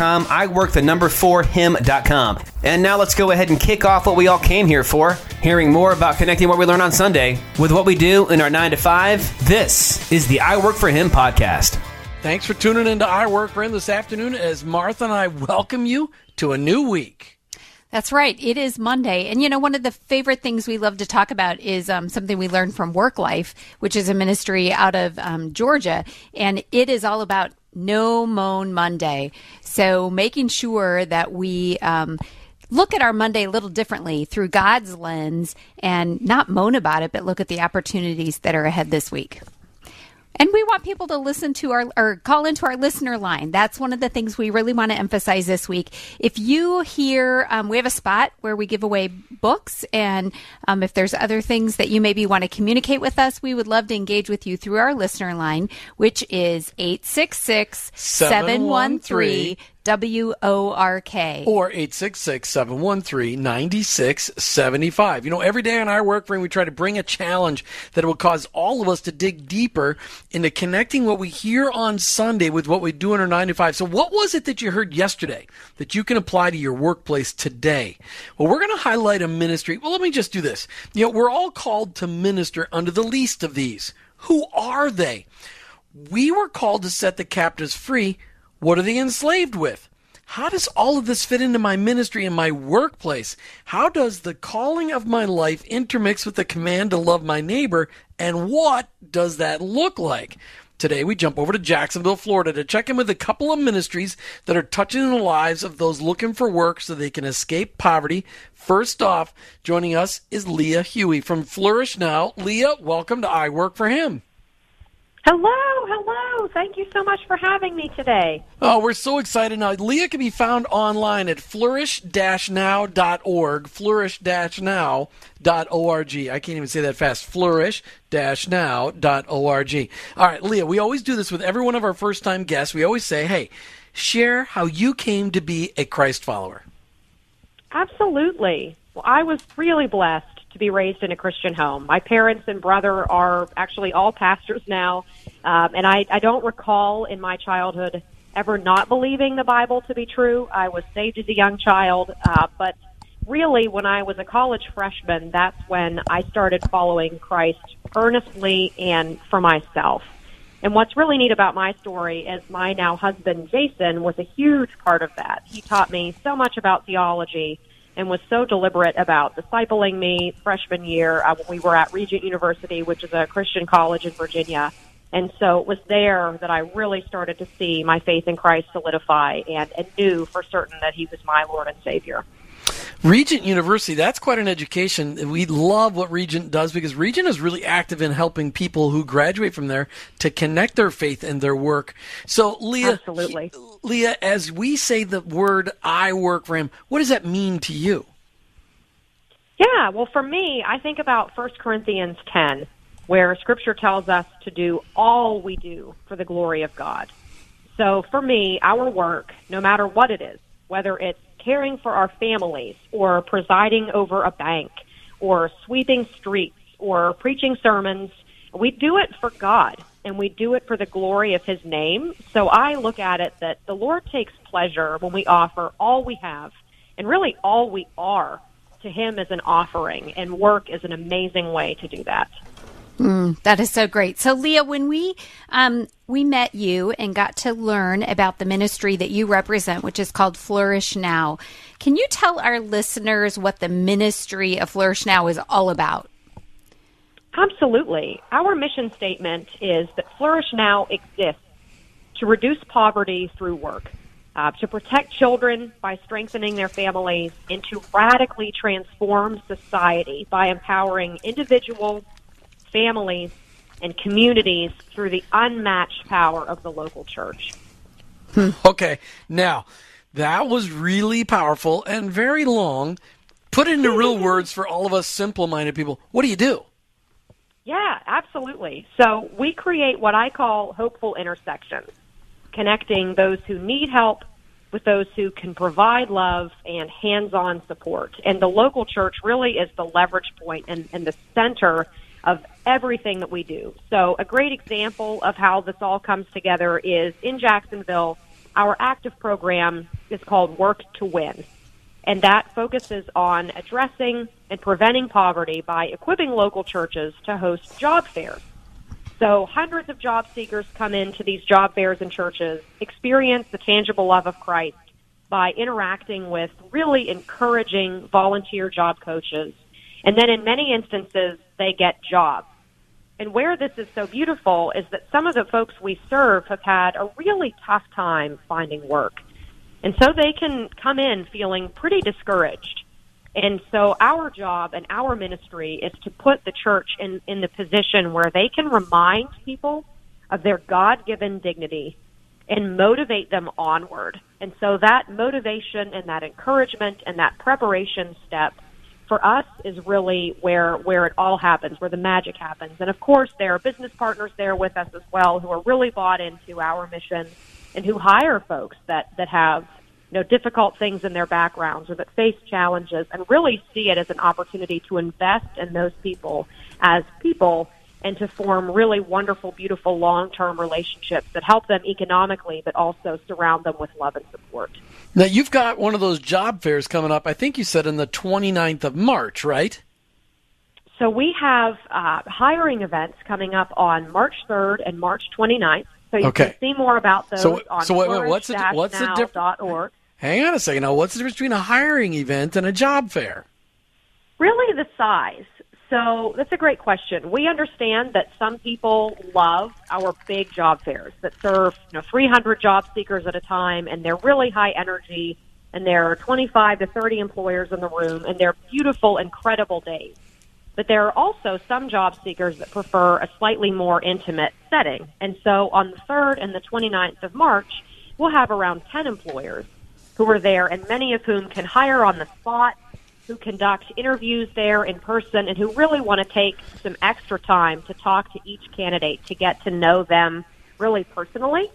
I work the number for him.com. And now let's go ahead and kick off what we all came here for, hearing more about connecting what we learn on Sunday with what we do in our 9 to 5. This is the I Work for Him podcast. Thanks for tuning into I Work for Him this afternoon as Martha and I welcome you to a new week. That's right. It is Monday. And you know, one of the favorite things we love to talk about is um, something we learned from Work Life, which is a ministry out of um, Georgia. And it is all about no moan Monday. So making sure that we um, look at our Monday a little differently through God's lens and not moan about it, but look at the opportunities that are ahead this week. And we want people to listen to our or call into our listener line. That's one of the things we really want to emphasize this week. If you hear, um, we have a spot where we give away books, and um, if there's other things that you maybe want to communicate with us, we would love to engage with you through our listener line, which is 866 713 W O R K. Or 866 713 9675. You know, every day on our work frame, we try to bring a challenge that will cause all of us to dig deeper into connecting what we hear on Sunday with what we do in our 9 to 5. So, what was it that you heard yesterday that you can apply to your workplace today? Well, we're going to highlight a ministry. Well, let me just do this. You know, we're all called to minister under the least of these. Who are they? We were called to set the captives free what are they enslaved with? How does all of this fit into my ministry and my workplace? How does the calling of my life intermix with the command to love my neighbor? And what does that look like? Today, we jump over to Jacksonville, Florida to check in with a couple of ministries that are touching the lives of those looking for work so they can escape poverty. First off, joining us is Leah Huey from Flourish Now. Leah, welcome to I Work for Him. Hello, hello. Thank you so much for having me today. Oh, we're so excited now. Leah can be found online at flourish-now.org, flourish-now.org. I can't even say that fast. flourish-now.org. All right, Leah, we always do this with every one of our first-time guests. We always say, hey, share how you came to be a Christ follower. Absolutely. Well, I was really blessed to be raised in a Christian home. My parents and brother are actually all pastors now, um, and I, I don't recall in my childhood ever not believing the Bible to be true. I was saved as a young child, uh, but really, when I was a college freshman, that's when I started following Christ earnestly and for myself. And what's really neat about my story is my now husband, Jason, was a huge part of that. He taught me so much about theology and was so deliberate about discipling me freshman year uh, when we were at Regent University, which is a Christian college in Virginia. And so it was there that I really started to see my faith in Christ solidify and, and knew for certain that he was my Lord and Savior. Regent University, that's quite an education. We love what Regent does because Regent is really active in helping people who graduate from there to connect their faith and their work. So, Leah, Absolutely. Leah, as we say the word I work for him, what does that mean to you? Yeah, well, for me, I think about 1 Corinthians 10, where scripture tells us to do all we do for the glory of God. So for me, our work, no matter what it is, whether it's caring for our families or presiding over a bank or sweeping streets or preaching sermons. We do it for God and we do it for the glory of His name. So I look at it that the Lord takes pleasure when we offer all we have and really all we are to Him as an offering, and work is an amazing way to do that. Mm, that is so great. So, Leah, when we um, we met you and got to learn about the ministry that you represent, which is called Flourish Now, can you tell our listeners what the ministry of Flourish Now is all about? Absolutely. Our mission statement is that Flourish Now exists to reduce poverty through work, uh, to protect children by strengthening their families, and to radically transform society by empowering individuals, families, and communities through the unmatched power of the local church. Hmm. Okay, now that was really powerful and very long. Put into real words for all of us simple minded people. What do you do? Yeah, absolutely. So we create what I call hopeful intersections, connecting those who need help with those who can provide love and hands-on support. And the local church really is the leverage point and, and the center of everything that we do. So a great example of how this all comes together is in Jacksonville, our active program is called Work to Win and that focuses on addressing and preventing poverty by equipping local churches to host job fairs. So hundreds of job seekers come into these job fairs and churches, experience the tangible love of Christ by interacting with really encouraging volunteer job coaches. And then in many instances, they get jobs. And where this is so beautiful is that some of the folks we serve have had a really tough time finding work. And so they can come in feeling pretty discouraged. And so our job and our ministry is to put the church in, in the position where they can remind people of their God given dignity and motivate them onward. And so that motivation and that encouragement and that preparation step for us is really where where it all happens, where the magic happens. And of course, there are business partners there with us as well who are really bought into our mission and who hire folks that that have you know difficult things in their backgrounds or that face challenges and really see it as an opportunity to invest in those people as people and to form really wonderful, beautiful long-term relationships that help them economically, but also surround them with love and support. Now, you've got one of those job fairs coming up, I think you said in the 29th of March, right? So we have uh, hiring events coming up on March 3rd and March 29th. So you Okay. can see more about those So- on so wait, wait, what's the- what's the diff- flourish-now.org. Hang on a second. Now, what's the difference between a hiring event and a job fair? Really, the size. So that's a great question. We understand that some people love our big job fairs that serve you know 300 job seekers at a time, and they're really high energy, and there are 25 to 30 employers in the room, and they're beautiful, incredible days. But there are also some job seekers that prefer a slightly more intimate setting. And so on the 3rd and the 29th of March, we'll have around 10 employers who are there, and many of whom can hire on the spot, who conduct interviews there in person, and who really want to take some extra time to talk to each candidate to get to know them really personally.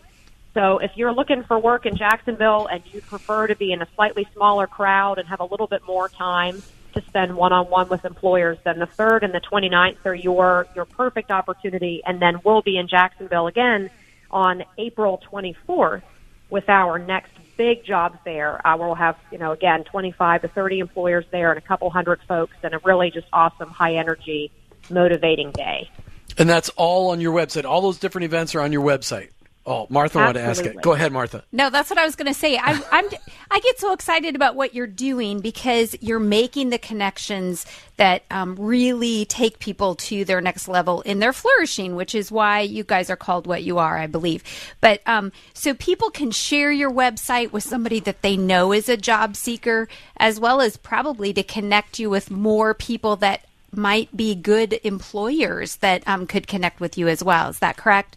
So if you're looking for work in Jacksonville and you prefer to be in a slightly smaller crowd and have a little bit more time to spend one-on-one with employers, then the 3rd and the 29th are your, your perfect opportunity. And then we'll be in Jacksonville again on April 24th with our next big job fair. Uh, we'll have, you know, again, 25 to 30 employers there and a couple hundred folks and a really just awesome, high energy, motivating day. And that's all on your website. All those different events are on your website. Oh, Martha wanted to ask it. Go ahead, Martha. No, that's what I was going to say. I, I'm, I get so excited about what you're doing because you're making the connections that um, really take people to their next level in their flourishing, which is why you guys are called what you are, I believe. But um, so people can share your website with somebody that they know is a job seeker, as well as probably to connect you with more people that might be good employers that um, could connect with you as well. Is that correct?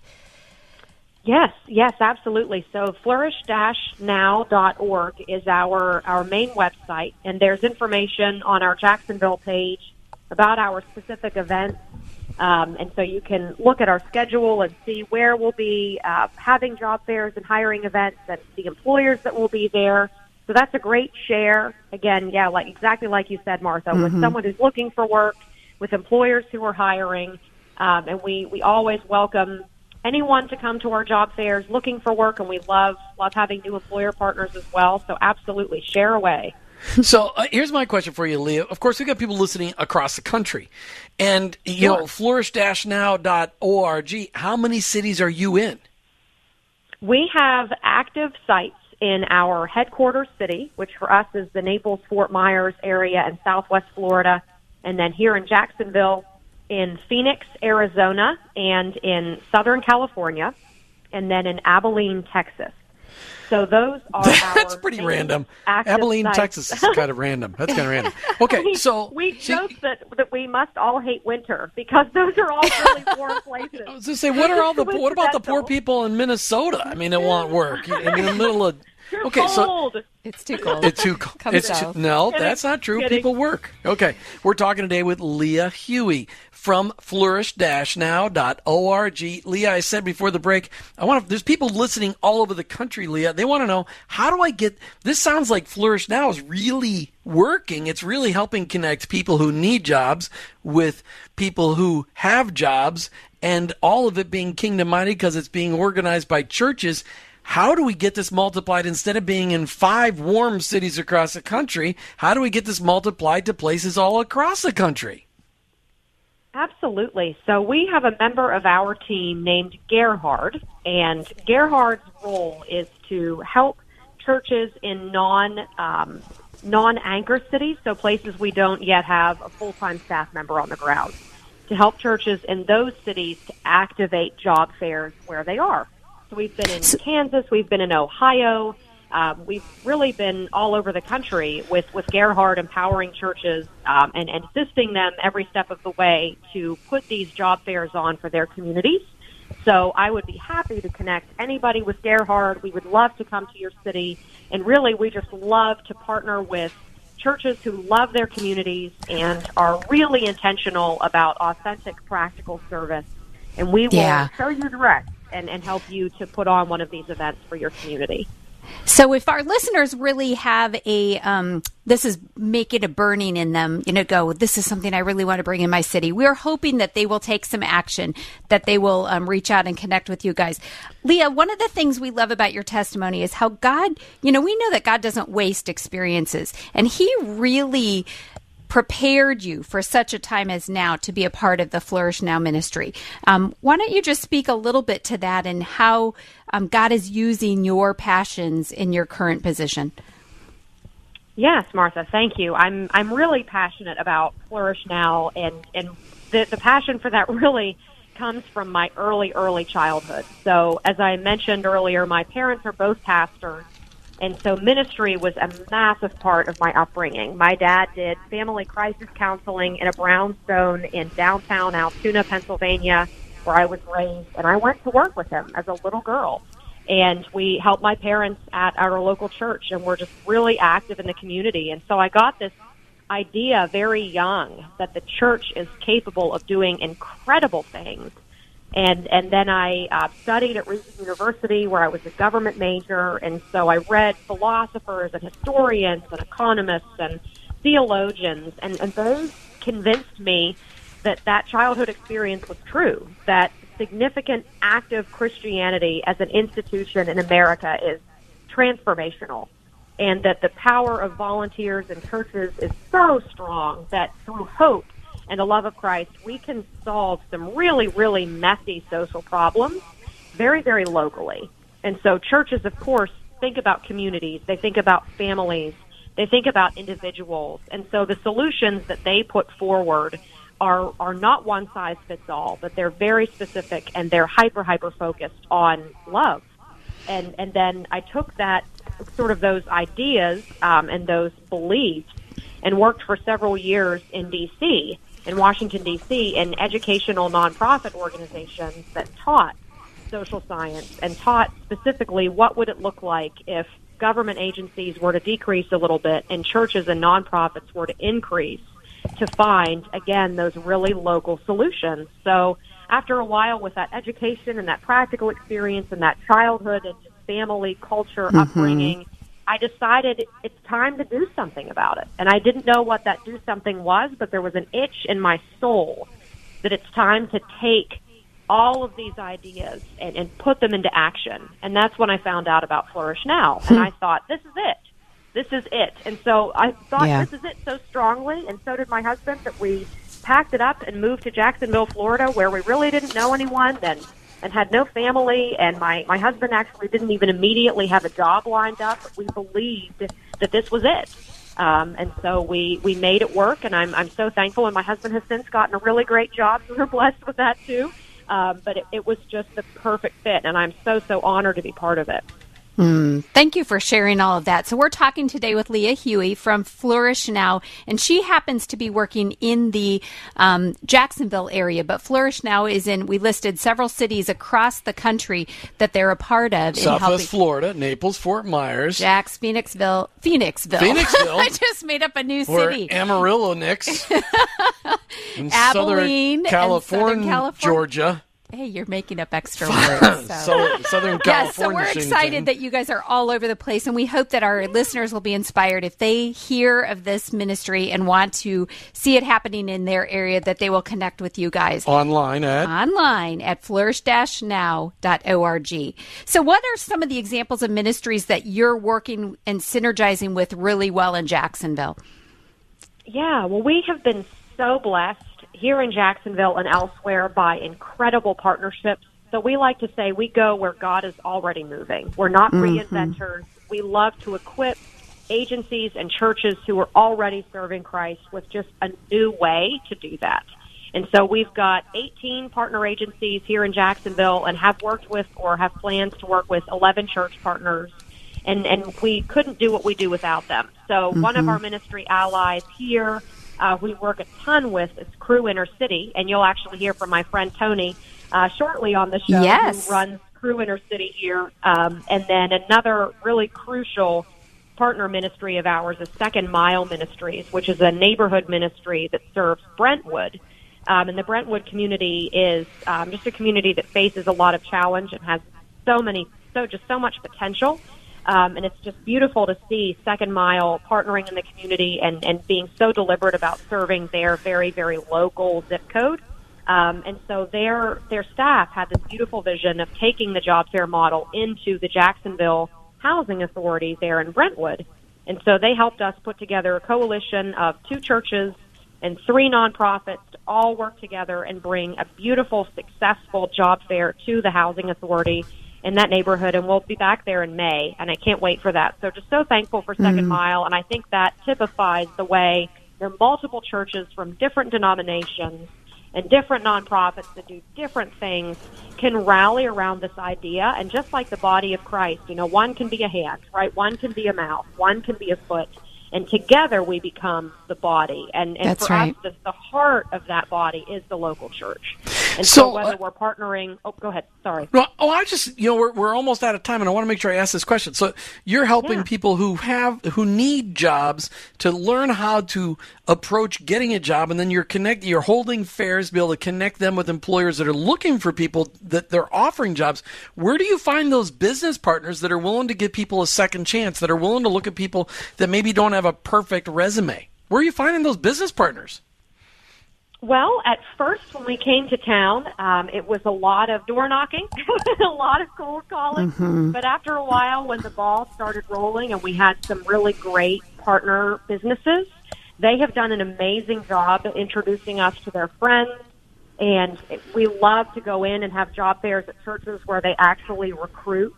Yes, yes, absolutely. So flourish-now.org is our, our main website, and there's information on our Jacksonville page about our specific events. Um, and so you can look at our schedule and see where we'll be uh, having job fairs and hiring events and the employers that will be there. So that's a great share. Again, yeah, like exactly like you said, Martha, with someone who's looking for work, with employers who are hiring, um, and we we always welcome anyone to come to our job fairs looking for work, and we love love having new employer partners as well. So absolutely, share away. so uh, here's my question for you, Leah. Of course, we've got people listening across the country, and you Sure. know, flourish-now.org. How many cities are you in? We have active sites in our headquarters city, which for us is the Naples Fort Myers area in Southwest Florida, and then here in Jacksonville, in Phoenix, Arizona, and in Southern California, and then in Abilene, Texas. So those are That's pretty random. Abilene, sites. Texas is kind of random. That's kind of random. Okay, we, so we joke that that we must all hate winter because those are all really warm places. I was going to say, what are all the what about the poor people in Minnesota? I mean, it won't work. In the middle of Too okay, so. It's too cold. It's too. cold. It's too, no, Kidding. that's not true. Kidding. People work. Okay, we're talking today with Leah Huey from flourish-now.org. Leah, I said before the break, I want to. There's people listening all over the country. Leah, they want to know how do I get this? Sounds like Flourish Now is really working. It's really helping connect people who need jobs with people who have jobs, and all of it being kingdom minded because it's being organized by churches. How do we get this multiplied instead of being in five warm cities across the country? How do we get this multiplied to places all across the country? Absolutely. So we have a member of our team named Gerhard, and Gerhard's role is to help churches in non um, non anchor cities, so places we don't yet have a full time staff member on the ground, to help churches in those cities to activate job fairs where they are. We've been in Kansas, we've been in Ohio, um, we've really been all over the country with, with Gerhard empowering churches um, and, and assisting them every step of the way to put these job fairs on for their communities. So I would be happy to connect anybody with Gerhard. We would love to come to your city. And really, we just love to partner with churches who love their communities and are really intentional about authentic, practical service. And we will Yeah. show you the direct and, and help you to put on one of these events for your community. So if our listeners really have a um, this is make it a burning in them, you know, go this is something I really want to bring in my city. We're hoping that they will take some action, that they will um, reach out and connect with you guys. Leah, one of the things we love about your testimony is how God, you know, we know that God doesn't waste experiences, and He really prepared you for such a time as now to be a part of the Flourish Now ministry. Um, why don't you just speak a little bit to that and how um, God is using your passions in your current position? Yes, Martha, thank you. I'm I'm really passionate about Flourish Now and and the the passion for that really comes from my early early childhood. So, as I mentioned earlier, my parents are both pastors, and so ministry was a massive part of my upbringing. My dad did family crisis counseling in a brownstone in downtown Altoona, Pennsylvania, where I was raised, and I went to work with him as a little girl and we helped my parents at our local church and we're just really active in the community and so i got this idea very young that the church is capable of doing incredible things and and then i uh, studied at regent university where i was a government major. And so i read philosophers and historians and economists and theologians. And, and those convinced me that that childhood experience was true that significant active Christianity as an institution in America is transformational. And that the power of volunteers and churches is so strong that through hope and the love of Christ, we can solve some really, really messy social problems very, very locally. And so churches, of course, think about communities. They think about families. They think about individuals. And so the solutions that they put forward are are not one size fits all, but they're very specific and they're hyper hyper focused on love. And and then I took that sort of those ideas um, and those beliefs and worked for several years in D.C. in Washington D.C. in educational nonprofit organizations that taught social science and taught specifically what would it look like if government agencies were to decrease a little bit and churches and nonprofits were to increase to find again those really local solutions. So after a while with that education and that practical experience and that childhood and just family culture mm-hmm. upbringing, I decided it's time to do something about it. And I didn't know what that do something was, but there was an itch in my soul that it's time to take all of these ideas and, and put them into action. And that's when I found out about Flourish Now. And hmm. I thought, this is it. this is it. And so I thought Yeah. this is it so strongly, and so did my husband that we packed it up and moved to Jacksonville, Florida, where we really didn't know anyone and and had no family. And my my husband actually didn't even immediately have a job lined up. We believed that this was it. Um, and so we, we made it work, and I'm, I'm so thankful. And my husband has since gotten a really great job, so we're blessed with that too. Um, but it, it was just the perfect fit, and I'm so, so honored to be part of it. Thank you for sharing all of that. So, we're talking today with Leah Huey from Flourish Now, and she happens to be working in the um, Jacksonville area. But Flourish Now is in, we listed several cities across the country that they're a part of in Southwest helping. Florida, Naples, Fort Myers, Jax, Phoenixville, Phoenixville. Phoenixville. I just made up a new or city. Amarillo, Nix, in Abilene Southern California, Southern California. Georgia, hey, you're making up extra words. So. so, Southern Yes, so we're Shington. excited that you guys are all over the place, and we hope that our listeners will be inspired if they hear of this ministry and want to see it happening in their area, that they will connect with you guys online at online at flourish-now.org. So, what are some of the examples of ministries that you're working and synergizing with really well in Jacksonville? Yeah, well, we have been so blessed here in Jacksonville and elsewhere by incredible partnerships. So we like to say we go where God is already moving. We're not mm-hmm. reinventors. We love to equip agencies and churches who are already serving Christ with just a new way to do that. And so we've got 18 partner agencies here in Jacksonville and have worked with or have plans to work with 11 church partners. And, and we couldn't do what we do without them. So one of mm-hmm. our ministry allies here, uh, we work a ton with is Cru Inner City. And you'll actually hear from my friend Tony uh, shortly on the show Yes. who runs Cru Inner City here. Um, and then another really crucial partner ministry of ours is Second Mile Ministries, which is a neighborhood ministry that serves Brentwood. Um, and the Brentwood community is um, just a community that faces a lot of challenge and has so many, so just so much potential. Um, and it's just beautiful to see Second Mile partnering in the community and, and being so deliberate about serving their very, very local zip code. Um, and so their their staff had this beautiful vision of taking the job fair model into the Jacksonville Housing Authority there in Brentwood. And so they helped us put together a coalition of two churches and three nonprofits to all work together and bring a beautiful, successful job fair to the Housing Authority in that neighborhood. And we'll be back there in May, and I can't wait for that. So just so thankful for 2nd mm-hmm. Mile, and I think that typifies the way there are multiple churches from different denominations and different nonprofits that do different things can rally around this idea. And just like the body of Christ, you know, one can be a hand, right? One can be a mouth, one can be a foot. And together we become the body. And, and That's for right. us, the, the heart of that body is the local church. And So, so, whether uh, we're partnering, oh, go ahead. Sorry. Well, oh, I just you know we're we're almost out of time, and I want to make sure I ask this question. So you're helping Yeah. people who have who need jobs to learn how to approach getting a job, and then you're connect you're holding fairs to be able to connect them with employers that are looking for people that they're offering jobs. Where do you find those business partners that are willing to give people a second chance, that are willing to look at people that maybe don't have a perfect resume? Where are you finding those business partners? Well, at first, when we came to town, um, it was a lot of door knocking, a lot of cold calling. But after a while, when the ball started rolling and we had some really great partner businesses, they have done an amazing job introducing us to their friends. And we love to go in and have job fairs at churches where they actually recruit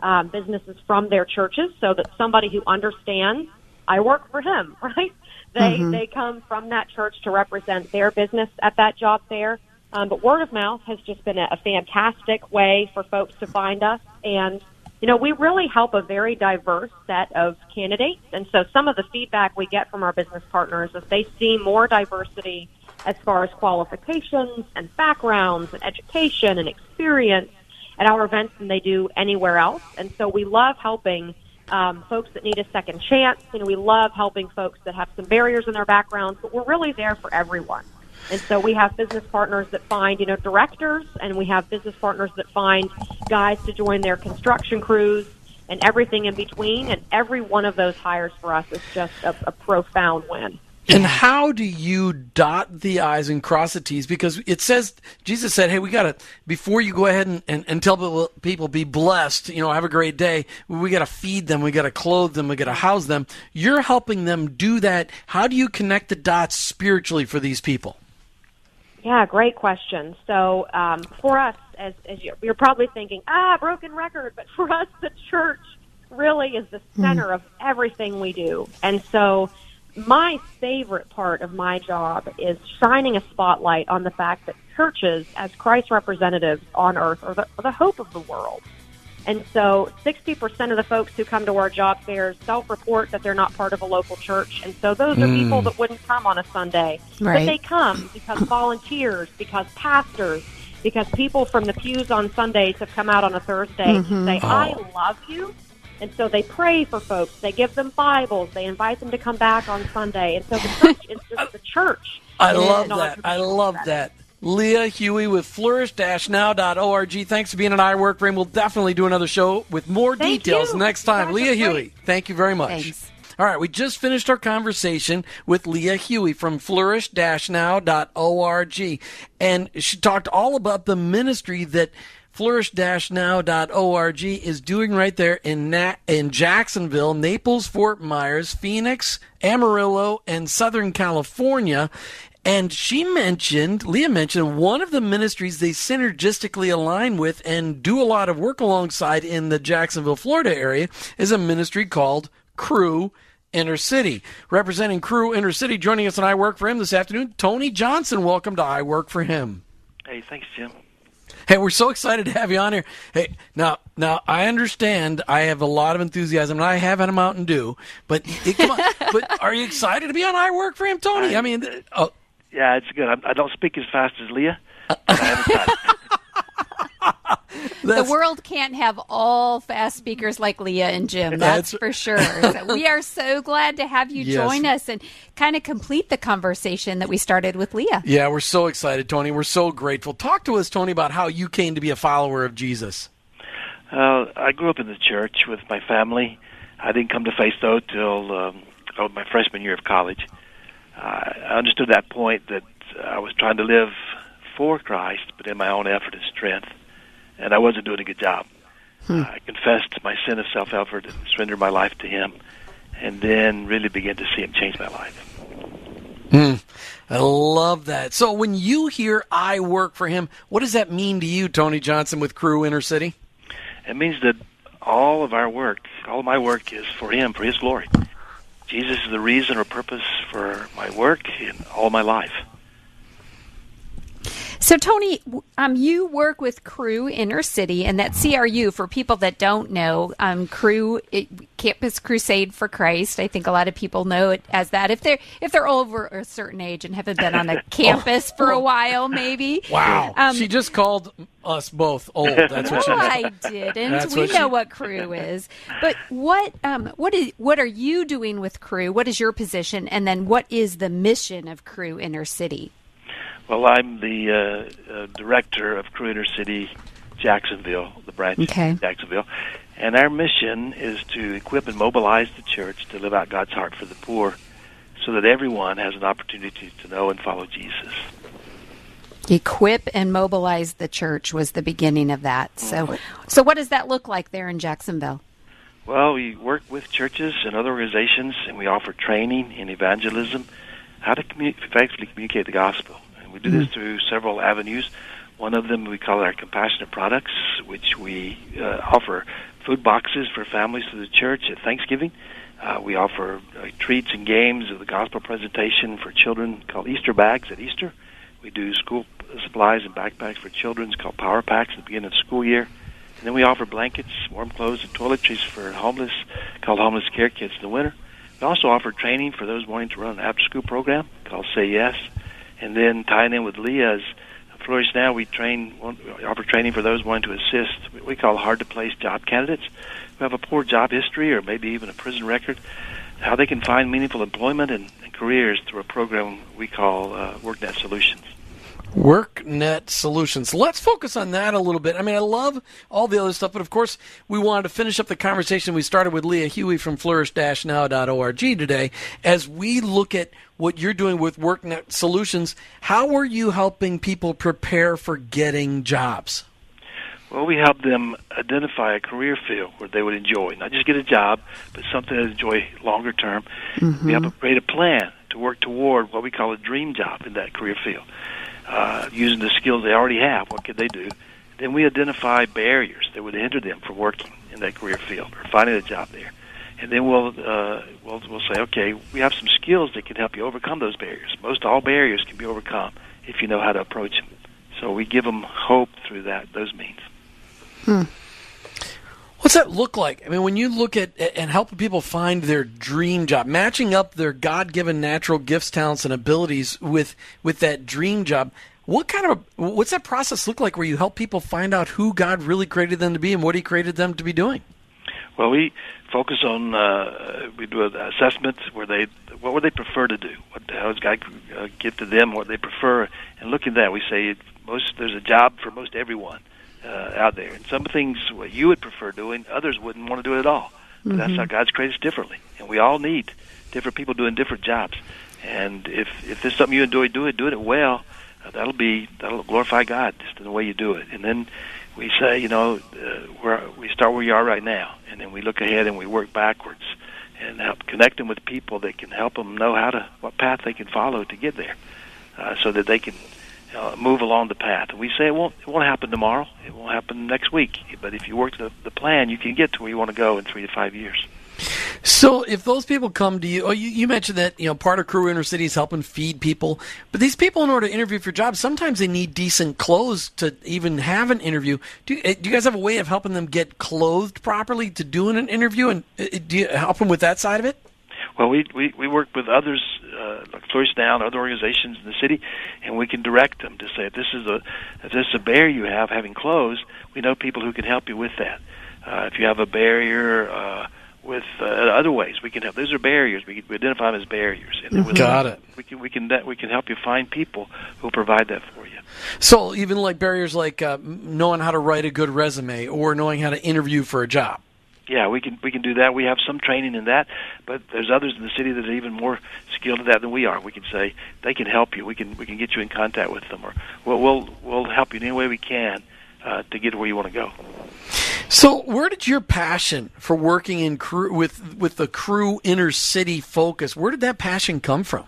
um, businesses from their churches so that somebody who understands, I work for him, right? They they come from that church to represent their business at that job fair. Um, but word of mouth has just been a, a fantastic way for folks to find us, and you know we really help a very diverse set of candidates. And so some of the feedback we get from our business partners is they see more diversity as far as qualifications and backgrounds and education and experience at our events than they do anywhere else. And so we love helping um, folks that need a second chance. You know, we love helping folks that have some barriers in their backgrounds, but we're really there for everyone. And so we have business partners that find, you know, directors, and we have business partners that find guys to join their construction crews and everything in between. And every one of those hires for us is just a, a profound win. And how do you dot the I's and cross the T's? Because it says, Jesus said, hey, we got to, before you go ahead and, and, and tell people, people, be blessed, you know, have a great day, we got to feed them, we got to clothe them, we got to house them. You're helping them do that. How do you connect the dots spiritually for these people? Yeah, great question. So um, for us, as, as you're, you're probably thinking, ah, broken record, but for us, the church really is the center mm. of everything we do. And so my favorite part of my job is shining a spotlight on the fact that churches, as Christ representatives on earth, are the, are the hope of the world. And so 60% of the folks who come to our job fairs self-report that they're not part of a local church. And so those are mm. people that wouldn't come on a Sunday. Right. But they come because volunteers, because pastors, because people from the pews on Sundays have come out on a Thursday mm-hmm. to say, I oh. love you. And so they pray for folks. They give them Bibles. They invite them to come back on Sunday. And so the church is just the church. I love that. I love that. Leah Huey with flourish-now.org. Thanks for being an iWork Brain. We'll definitely do another show with more Thank details you. next time. Leah Huey, thank you very much. Thanks. All right, we just finished our conversation with Leah Huey from flourish-now.org. And she talked all about the ministry that flourish-now.org is doing right there in Na- in Jacksonville, Naples, Fort Myers, Phoenix, Amarillo, and Southern California. And she mentioned, Leah mentioned, one of the ministries they synergistically align with and do a lot of work alongside in the Jacksonville, Florida area is a ministry called Cru Inner City. Representing Cru Inner City, joining us on I Work for Him this afternoon, Tony Johnson. Welcome to I Work for Him. Hey, thanks, Jim. Hey, we're so excited to have you on here. Hey, now, now I understand I have a lot of enthusiasm, and I have had a Mountain Dew. But it, come on, but are you excited to be on I Work for Him, Tony? I, I mean, oh. yeah, it's good. I, I don't speak as fast as Leah. the world can't have all fast speakers like Leah and Jim. That's, that's for sure. So we are so glad to have you yes. join us and kind of complete the conversation that we started with Leah. Yeah, we're so excited, Tony. We're so grateful. Talk to us, Tony, about how you came to be a follower of Jesus. Uh, I grew up in the church with my family. I didn't come to faith though till um, oh, my freshman year of college. Uh, I understood that point that I was trying to live for Christ, but in my own effort and strength and I wasn't doing a good job. Hmm. I confessed my sin of self-effort and surrendered my life to Him, and then really began to see Him change my life. Hmm. I love that. So when you hear "I work for Him," what does that mean to you, Tony Johnson, with Cru Inner City? It means that all of our work, all of my work, is for Him, for His glory. Jesus is the reason or purpose for my work in all my life. So, Tony, um, you work with Cru Inner City, and that CRU, for people that don't know, um, Cru it, Campus Crusade for Christ. I think a lot of people know it as that. If they're if they're over a certain age and haven't been on a campus for a while, maybe. Wow, um, she just called us both old. That's what she. Did. I didn't. That's we what know she... what Cru is, but what um what is what are you doing with Cru? What is your position, and then what is the mission of Cru Inner City? Well, I'm the uh, uh, director of Inner City Jacksonville, the branch okay. Jacksonville. And our mission is to equip and mobilize the church to live out God's heart for the poor so that everyone has an opportunity to know and follow Jesus. Equip and mobilize the church was the beginning of that. So, mm-hmm. so what does that look like there in Jacksonville? Well, we work with churches and other organizations, and we offer training in evangelism, how to commu- effectively communicate the gospel. We do this mm. through several avenues. One of them we call our compassionate products, which we uh, offer food boxes for families to the church at Thanksgiving. Uh, we offer uh, treats and games of the gospel presentation for children called Easter bags at Easter. We do school supplies and backpacks for children called Power Packs at the beginning of the school year. And then we offer blankets, warm clothes, and toiletries for homeless called Homeless Care Kits in the winter. We also offer training for those wanting to run an after school program called Say Yes and then tying in with Leah's Flourish Now, we train offer training for those wanting to assist. We call hard to place job candidates who have a poor job history or maybe even a prison record. How they can find meaningful employment and, and careers through a program we call uh, WorkNet Solutions. WorkNet Solutions. Let's focus on that a little bit. I mean, I love all the other stuff, but of course, we wanted to finish up the conversation we started with Leah Huey from flourish-now.org today as we look at what you're doing with WorkNet Solutions. How are you helping people prepare for getting jobs? Well, we help them identify a career field where they would enjoy, not just get a job, but something they enjoy longer term. Mm-hmm. We help them create a plan to work toward what we call a dream job in that career field uh, using the skills they already have. What could they do? Then we identify barriers that would hinder them from working in that career field or finding a job there. And then we'll uh, we'll we'll say, okay, we have some skills that can help you overcome those barriers. Most all barriers can be overcome if you know how to approach them. So we give them hope through that those means. Hmm. What's that look like? I mean, when you look at and helping people find their dream job, matching up their God-given natural gifts, talents, and abilities with with that dream job, what kind of what's that process look like? Where you help people find out who God really created them to be and what He created them to be doing? Well, we focus on uh, we do an assessment where they what would they prefer to do, what how does God uh, give to them, what they prefer, and look at that. We say most there's a job for most everyone uh, out there. And some things what you would prefer doing, others wouldn't want to do it at all. But mm-hmm. that's how God's created us differently, and we all need different people doing different jobs. And if if there's something you enjoy doing, doing it well, uh, that'll be that'll glorify God just in the way you do it. And then we say, you know, uh, where we start where you are right now, and then we look ahead and we work backwards and help connect them with people that can help them know how to what path they can follow to get there, uh, so that they can uh, move along the path. We say it won't it won't happen tomorrow. It won't happen next week. But if you work the, the plan, you can get to where you want to go in three to five years. So, if those people come to you, oh, you, you mentioned that you know part of Cru Inner City is helping feed people, but these people, in order to interview for jobs, sometimes they need decent clothes to even have an interview. Do, uh, do you guys have a way of helping them get clothed properly to do an interview, and uh, do you help them with that side of it? Well, we we, we work with others, uh, like Flourish Now, other organizations in the city, and we can direct them to say if this is a if this is a barrier you have having clothes, we know people who can help you with that. Uh, if you have a barrier uh, with uh, other ways, we can help. Those are barriers. We, we identify them as barriers. And mm-hmm. Got it. We can we can we can help you find people who provide that for you. So even like barriers like uh, knowing how to write a good resume or knowing how to interview for a job yeah, we can we can do that. We have some training in that, but there's others in the city that are even more skilled at that than we are. We can say they can help you. We can we can get you in contact with them, or we'll we'll, we'll help you in any way we can uh, to get where you want to go. So, where did your passion for working in Cru with with the Cru inner city focus? Where did that passion come from?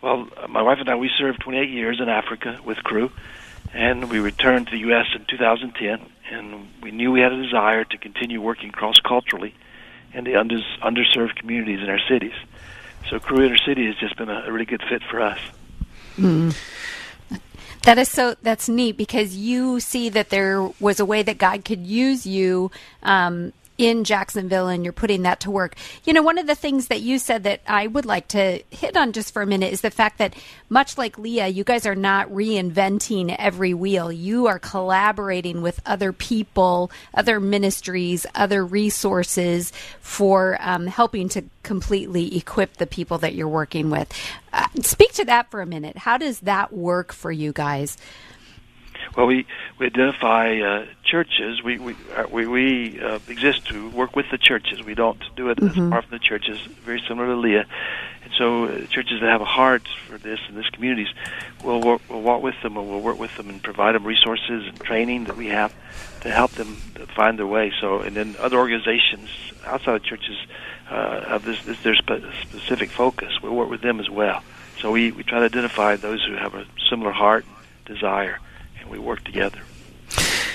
Well, my wife and I we served 28 years in Africa with Cru, and we returned to the U.S. in 2010 and we knew we had a desire to continue working cross culturally in the under, underserved communities in our cities. So Cru Inner City has just been a, a really good fit for us. Mm. That is so. That's neat because you see that there was a way that God could use you um, in Jacksonville and you're putting that to work. You know, one of the things that you said that I would like to hit on just for a minute is the fact that much like Leah, you guys are not reinventing every wheel. You are collaborating with other people, other ministries, other resources for um, helping to completely equip the people that you're working with. Uh, speak to that for a minute. How does that work for you guys? Well, we we identify uh, churches. We we uh, we, we uh, exist to work with the churches. We don't do it mm-hmm. as far from the churches. Very similar to Leah, and so uh, churches that have a heart for this and this communities, we'll work, we'll walk with them and we'll work with them and provide them resources and training that we have to help them find their way. So, and then other organizations outside of churches uh, have this, this their spe- specific focus. we'll work with them as well. So we, we try to identify those who have a similar heart and desire we work together.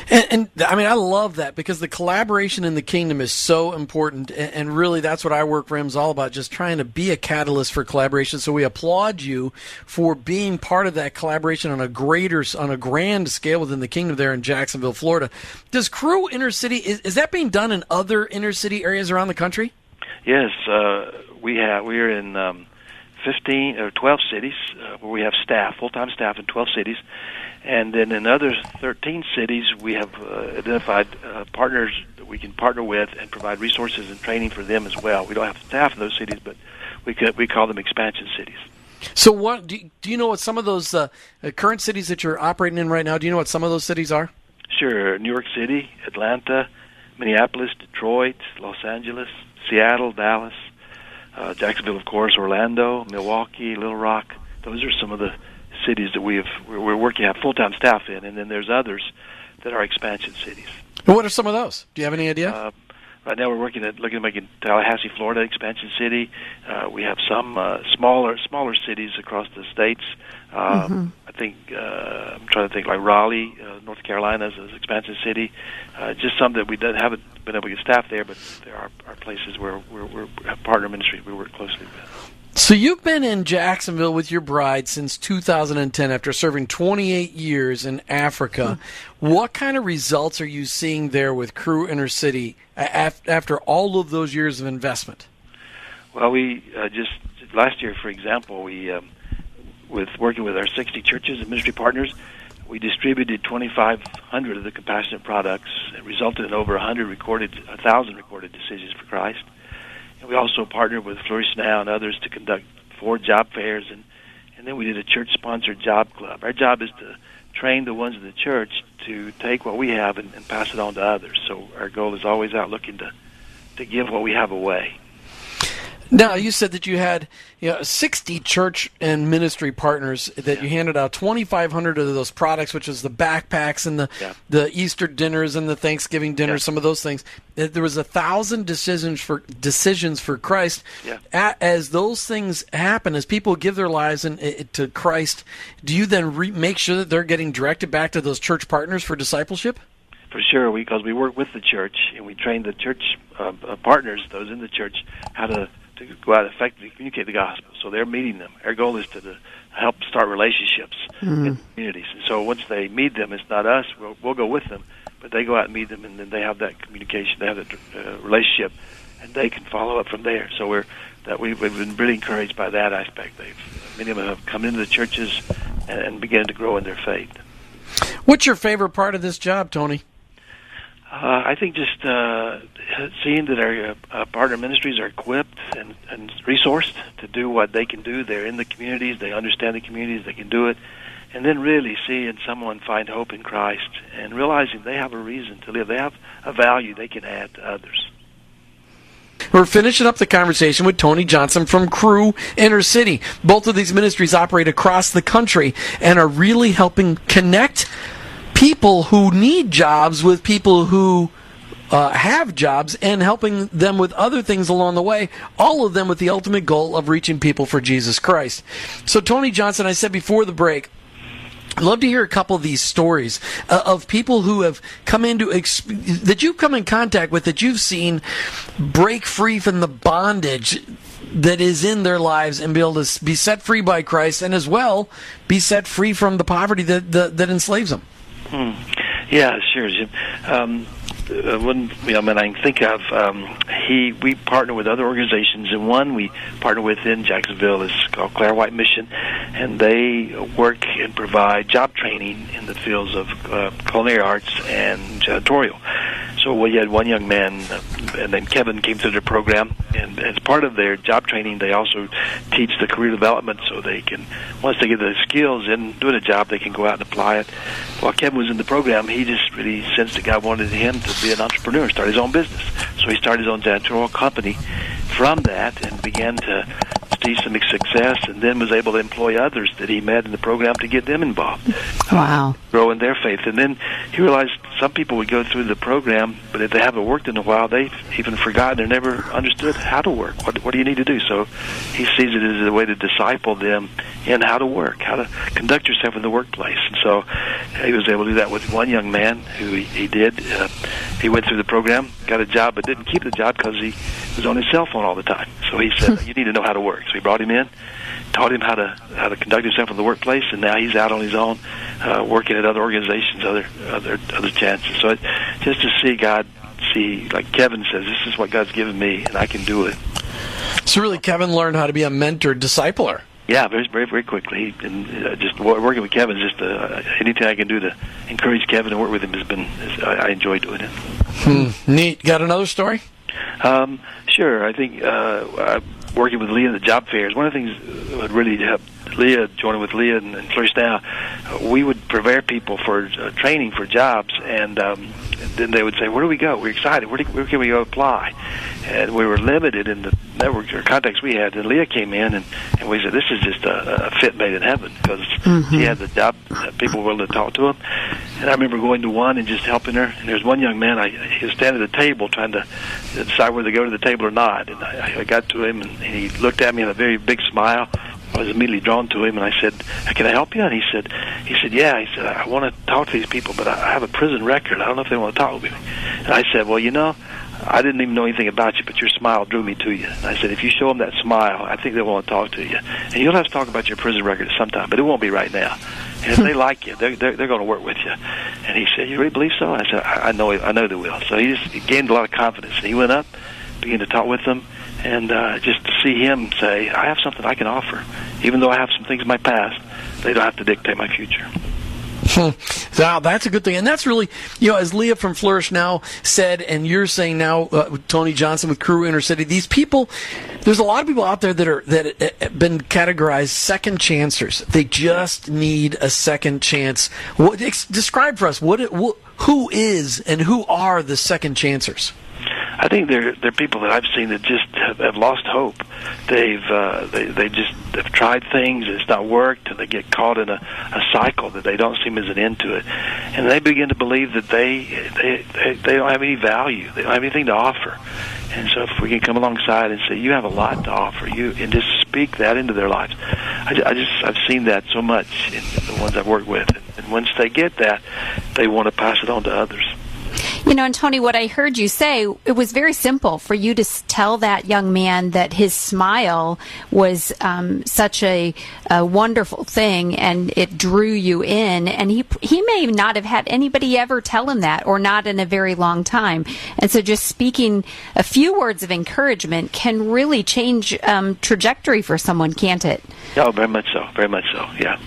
And, and, I mean, I love that because the collaboration in the kingdom is so important, and, and really, that's what I work for is all about, just trying to be a catalyst for collaboration. So we applaud you for being part of that collaboration on a greater, on a grand scale within the kingdom there in Jacksonville, Florida. Does Cru Inner City is, is that being done in other inner city areas around the country? Yes, uh, we have. We are in um, fifteen or twelve cities uh, where we have staff, full time staff in twelve cities and then in other 13 cities, we have uh, identified uh, partners that we can partner with and provide resources and training for them as well. We don't have staff in those cities, but we could, we call them expansion cities. So, what do you, do you know what some of those uh, current cities that you're operating in right now? Do you know what some of those cities are? Sure, New York City, Atlanta, Minneapolis, Detroit, Los Angeles, Seattle, Dallas, uh, Jacksonville, of course, Orlando, Milwaukee, Little Rock. Those are some of the cities that we have we're working have full time staff in, and then there's others that are expansion cities. And what are some of those? Do you have any idea? Uh, right now, we're working at looking at making Tallahassee, Florida, expansion city. Uh, we have some uh, smaller smaller cities across the states. Uh, mm-hmm. I think uh, I'm trying to think like Raleigh, uh, North Carolina, is an expansion city. Uh, just some that we don't, haven't been able to get staff there, but there are, are places where we're, we're partner ministries we work closely with. So you've been in Jacksonville with your bride since 2010 after serving 28 years in Africa. Mm-hmm. What kind of results are you seeing there with Cru Inner City after all of those years of investment? Well, we uh, just last year, for example, we um, with working with our 60 churches and ministry partners, we distributed 2,500 of the compassionate products. It resulted in over 100 recorded, 1,000 recorded decisions for Christ. We also partnered with Flourish Now and others to conduct four job fairs, and and then we did a church-sponsored job club. Our job is to train the ones in the church to take what we have and, and pass it on to others. So our goal is always out looking to to give what we have away. Now, you said that you had you know, 60 church and ministry partners that yeah. you handed out 2,500 of those products, which is the backpacks and the, yeah. the Easter dinners and the Thanksgiving dinners, yeah. some of those things. There was a thousand decisions for decisions for Christ. As those things happen, as people give their lives in, to Christ, do you then re- make sure that they're getting directed back to those church partners for discipleship? For sure, because we, we work with the church and we train the church uh, uh partners, those in the church, how to to go out and effectively communicate the gospel. So they're meeting them. Our goal is to, to help start relationships mm-hmm. in communities. And so once they meet them, it's not us. We'll, we'll go with them, but they go out and meet them, and then they have that communication. They have that uh, relationship, and they can follow up from there. So we're that we've, we've been really encouraged by that aspect. They've many of them have come into the churches and, and began to grow in their faith. What's your favorite part of this job, Tony? Uh, I think just uh, seeing that our uh, partner ministries are equipped and, and resourced to do what they can do. They're in the communities, they understand the communities, they can do it. And then really seeing someone find hope in Christ and realizing they have a reason to live. They have a value they can add to others. We're finishing up the conversation with Tony Johnson from Cru Inner City. Both of these ministries operate across the country and are really helping connect people who need jobs with people who uh, have jobs and helping them with other things along the way, all of them with the ultimate goal of reaching people for Jesus Christ. So, Tony Johnson, I said before the break, I'd love to hear a couple of these stories uh, of people who have come into exp- that you've come in contact with that you've seen break free from the bondage that is in their lives and be able to be set free by Christ and as well be set free from the poverty that that, that enslaves them. Hmm. Yeah, sure, Jim. Um, uh, one you know, man I can think of, um, he we partner with other organizations, and one we partner with in Jacksonville is called Clara White Mission, and they work and provide job training in the fields of uh, culinary arts and janitorial. So we had one young man uh, named Kevin came through their program, and as part of their job training, they also teach the career development so they can once they get the skills in doing a job, they can go out and apply it. While Kevin was in the program, he just really sensed that God wanted him to be an entrepreneur, start his own business. So he started his own janitorial company from that and began to see some success and then was able to employ others that he met in the program to get them involved. Wow. Grow in their faith. And then he realized some people would go through the program, but if they haven't worked in a while, they've even forgotten or never understood how to work. What, what do you need to do? So he sees it as a way to disciple them in how to work, how to conduct yourself in the workplace. And so he was able to do that with one young man who he, he did. Uh, he went through the program, got a job, but didn't keep the job because he was on his cell phone all the time. So he said, "You need to know how to work." So he brought him in, taught him how to how to conduct himself in the workplace, and now he's out on his own, uh, working at other organizations, other other other chances. So it, just to see God, see like Kevin says, this is what God's given me, and I can do it. So really, Kevin learned how to be a mentor, discipler. Yeah, very, very, very quickly. And uh, just working with Kevin, just uh, anything I can do to encourage Kevin and work with him has been. I, I enjoy doing it. Hmm. Neat. Got another story? Um, sure. I think uh, working with Leah in the job fairs, one of the things that really helped Leah, joining with Leah and, and Now, we would prepare people for uh, training for jobs, and um, then they would say, "Where do we go? We're excited. Where, do, where can we go apply?" And we were limited in the network or contacts we had. And Leah came in, and, and we said, "This is just a, a fit made in heaven," because mm-hmm. she had the job, uh, people were willing to talk to him. And I remember going to one and just helping her. And there's one young man, I, he was standing at the table trying to decide whether to go to the table or not. And I, I got to him, and he looked at me with a very big smile. I was immediately drawn to him, and I said, "Can I help you?" And he said, "He said, yeah." He said, "I want to talk to these people, but I have a prison record. I don't know if they want to talk with me." And I said, "Well, you know." I didn't even know anything about you, but your smile drew me to you. And I said, if you show them that smile, I think they want to talk to you. And you'll have to talk about your prison record sometime, but it won't be right now. And if they like you, they're they're, they're going to work with you. And he said, "You really believe so?" And I said, "I, I know, I know they will." So he just he gained a lot of confidence. And he went up, began to talk with them, and uh, just to see him say, "I have something I can offer, even though I have some things in my past, they don't have to dictate my future." wow, that's a good thing, and that's really, you know, as Leah from Flourish Now said, and you're saying now, uh, Tony Johnson with Cru Inner City, these people, there's a lot of people out there that are that have been categorized second chancers. They just need a second chance. What, describe for us what, what who is and who are the second chancers? I think they're they're people that I've seen that just have, have lost hope. They've uh, they they just have tried things, it's not worked, and they get caught in a, a cycle that they don't see as an end to it, and they begin to believe that they they they, they don't have any value, they don't have anything to offer. And so, if we can come alongside and say, "You have a lot to offer," you and just speak that into their lives, I, I just I've seen that so much in the ones I've worked with, and once they get that, they want to pass it on to others. You know, and Tony, what I heard you say, it was very simple for you to tell that young man that his smile was um, such a, a, wonderful thing and it drew you in. And he, he may not have had anybody ever tell him that or not in a very long time. And so just speaking a few words of encouragement can really change um, trajectory for someone, can't it? Oh, very much so. Very much so. Yeah.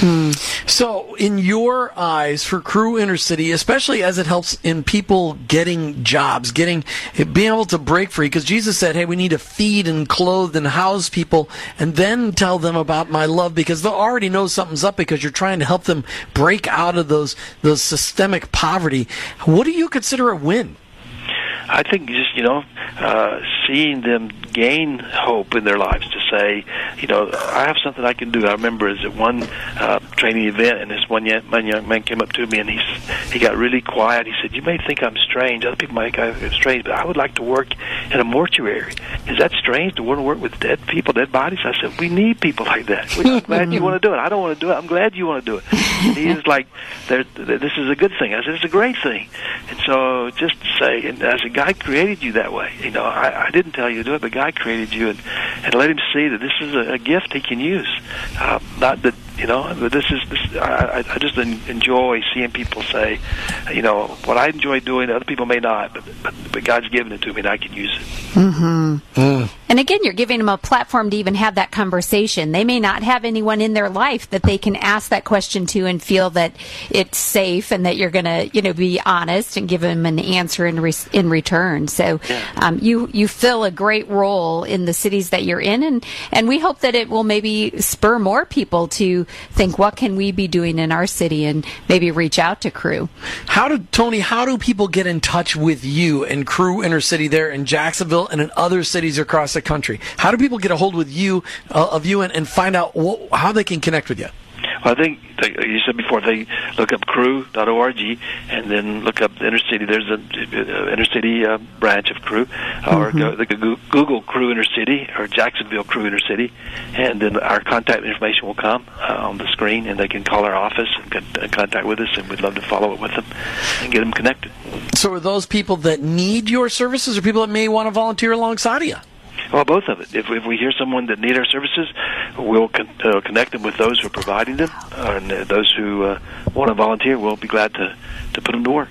Hmm. So, in your eyes, for Cru Inner City, especially as it helps in people getting jobs, getting being able to break free, because Jesus said, "Hey, we need to feed and clothe and house people, and then tell them about my love," because they'll already know something's up because you're trying to help them break out of those those systemic poverty. What do you consider a win? I think just you know uh, seeing them gain hope in their lives to say, you know, I have something I can do. I remember as at one uh, training event, and this one young, one young man came up to me and he he got really quiet. He said, "You may think I'm strange. Other people might think I'm strange, but I would like to work in a mortuary. Is that strange to want to work with dead people, dead bodies?" I said, "We need people like that. I'm glad you want to do it. I don't want to do it. I'm glad you want to do it." And he is like, "This is a good thing." I said, "It's a great thing." And so just say, and as a God created you that way. You know, I, I didn't tell you to do it, but God created you, and and let Him see that this is a, a gift He can use. Uh, not that you know, this is this. I, I just enjoy seeing people say, you know, what I enjoy doing, other people may not, but but, but God's given it to me, and I can use it. Mm-hmm. Mm. And again, you're giving them a platform to even have that conversation. They may not have anyone in their life that they can ask that question to and feel that it's safe and that you're going to, you know, be honest and give them an answer in re- in return. So, yeah. um, you you fill a great role in the cities that you're in, and and we hope that it will maybe spur more people to think, what can we be doing in our city, and maybe reach out to Cru. How do Tony? How do people get in touch with you and Cru inner city there in Jacksonville and in other cities across the country? How do people get a hold with you uh, of you and, and find out wh- how they can connect with you? I think they, you said before they look up cru.org and then look up the Inner City. There's an uh, Inner City uh, branch of Cru, or mm-hmm. go, they could Google Cru Inner City or Jacksonville Cru Inner City, and then our contact information will come uh, on the screen, and they can call our office and get in contact with us, and we'd love to follow up with them and get them connected. So, are those people that need your services, or people that may want to volunteer alongside of you? Well, both of it. If, if we hear someone that need our services, we'll con- uh, connect them with those who are providing them, and those who uh, want to volunteer. We'll be glad to to put them to work.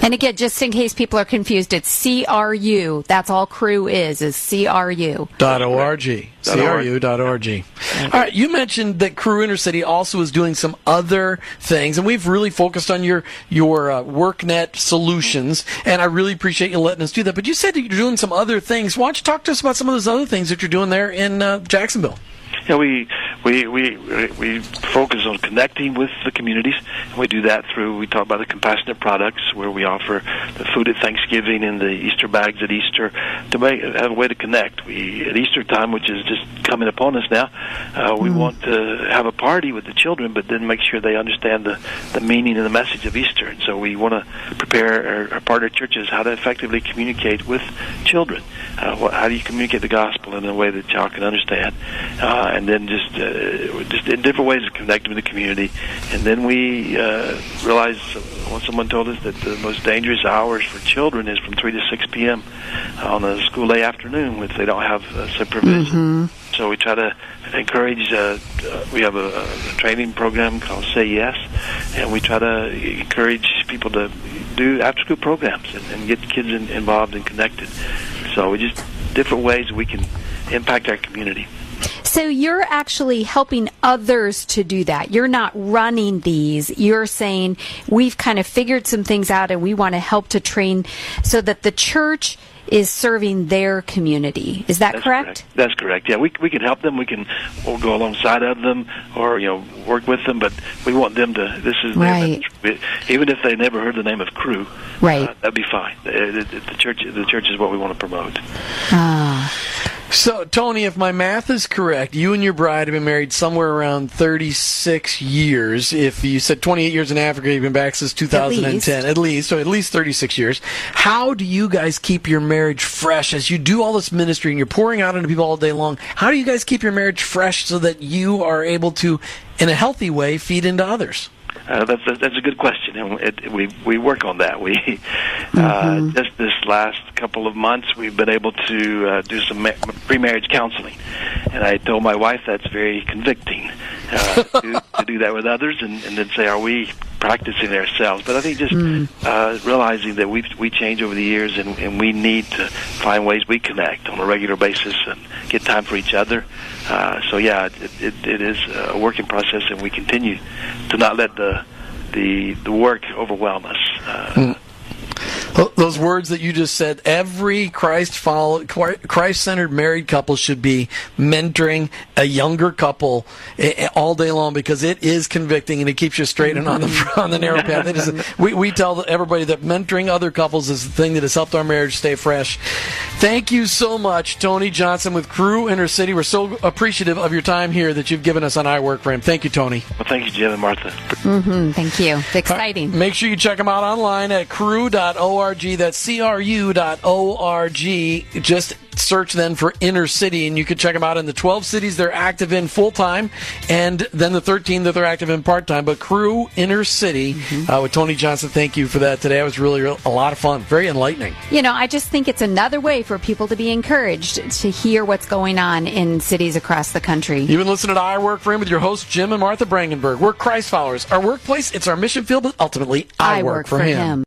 And again, just in case people are confused, it's CRU. That's all Cru is, is CRU. Dot .org. CRU dot .org. All right, you mentioned that Cru Inner City also is doing some other things, and we've really focused on your, your uh, WorkNet solutions, and I really appreciate you letting us do that. But you said that you're doing some other things. Why don't you talk to us about some of those other things that you're doing there in uh, Jacksonville? You know, we we we we focus on connecting with the communities, and we do that through we talk about the compassionate products, where we offer the food at Thanksgiving and the Easter bags at Easter to make have a way to connect. We at Easter time, which is just coming upon us now, uh, we want to have a party with the children, but then make sure they understand the the meaning and the message of Easter. And so we want to prepare our, our partner churches how to effectively communicate with children. Uh, how do you communicate the gospel in a way that child can understand? Uh, and then just uh, just in different ways of connecting with the community. And then we uh, realized when someone told us that the most dangerous hours for children is from 3 to 6 p.m. on a school day afternoon if they don't have uh, supervision. So we try to encourage. Uh, uh, we have a, a training program called Say Yes, and we try to encourage people to do after-school programs and, and get kids in, involved and connected. So we just different ways we can impact our community. So you're actually helping others to do that. You're not running these. You're saying we've kind of figured some things out and we want to help to train so that the church is serving their community. Is that That's correct? That's correct. Yeah, we we can help them. We can we'll go alongside of them, or you know, work with them. But we want them to. This is Right. even if they never heard the name of Cru. Right. uh, that'd be fine. Uh, The, the, the church, the church is what we want to promote. Ah. So, Tony, if my math is correct, you and your bride have been married somewhere around 36 years. If you said 28 years in Africa, you've been back since 2010, at least, so at least 36 years. How do you guys keep your marriage fresh as you do all this ministry and you're pouring out into people all day long? How do you guys keep your marriage fresh so that you are able to, in a healthy way, feed into others? Uh, that's that's a good question, and it, we we work on that. We uh, just this last couple of months we've been able to uh, do some ma- pre-marriage counseling, and I told my wife that's very convicting uh, to, to do that with others, and, and then say, are we practicing ourselves? But I think just uh, realizing that we we change over the years, and, and we need to find ways we connect on a regular basis and get time for each other. Uh, so yeah, it, it, it is a working process, and we continue to not let the the the work overwhelm us. Uh, Th- Those words that you just said, every Christ follow, Christ centered married couple should be mentoring a younger couple eh, eh, all day long because it is convicting and it keeps you straight and on the on the narrow path. It is, we, we tell everybody that mentoring other couples is the thing that has helped our marriage stay fresh. Thank you so much, Tony Johnson with Cru Inner City. We're so appreciative of your time here that you've given us on I Work for Him. Thank you, Tony. well, thank you, Jim and Martha. Mm, thank you. It's exciting. Make sure you check them out online at cru.org. That's C-R-U.org. Just search then for Inner City, and you can check them out in the 12 cities they're active in full time, and then the 13 that they're active in part time. But Cru Inner City uh, with Tony Johnson. Thank you for that today. It was really a lot of fun, very enlightening. You know, I just think it's another way for people to be encouraged to hear what's going on in cities across the country. You've been listening to I Work for Him with your hosts Jim and Martha Brangenberg. We're Christ followers. Our workplace, it's our mission field, but ultimately I, I work for him.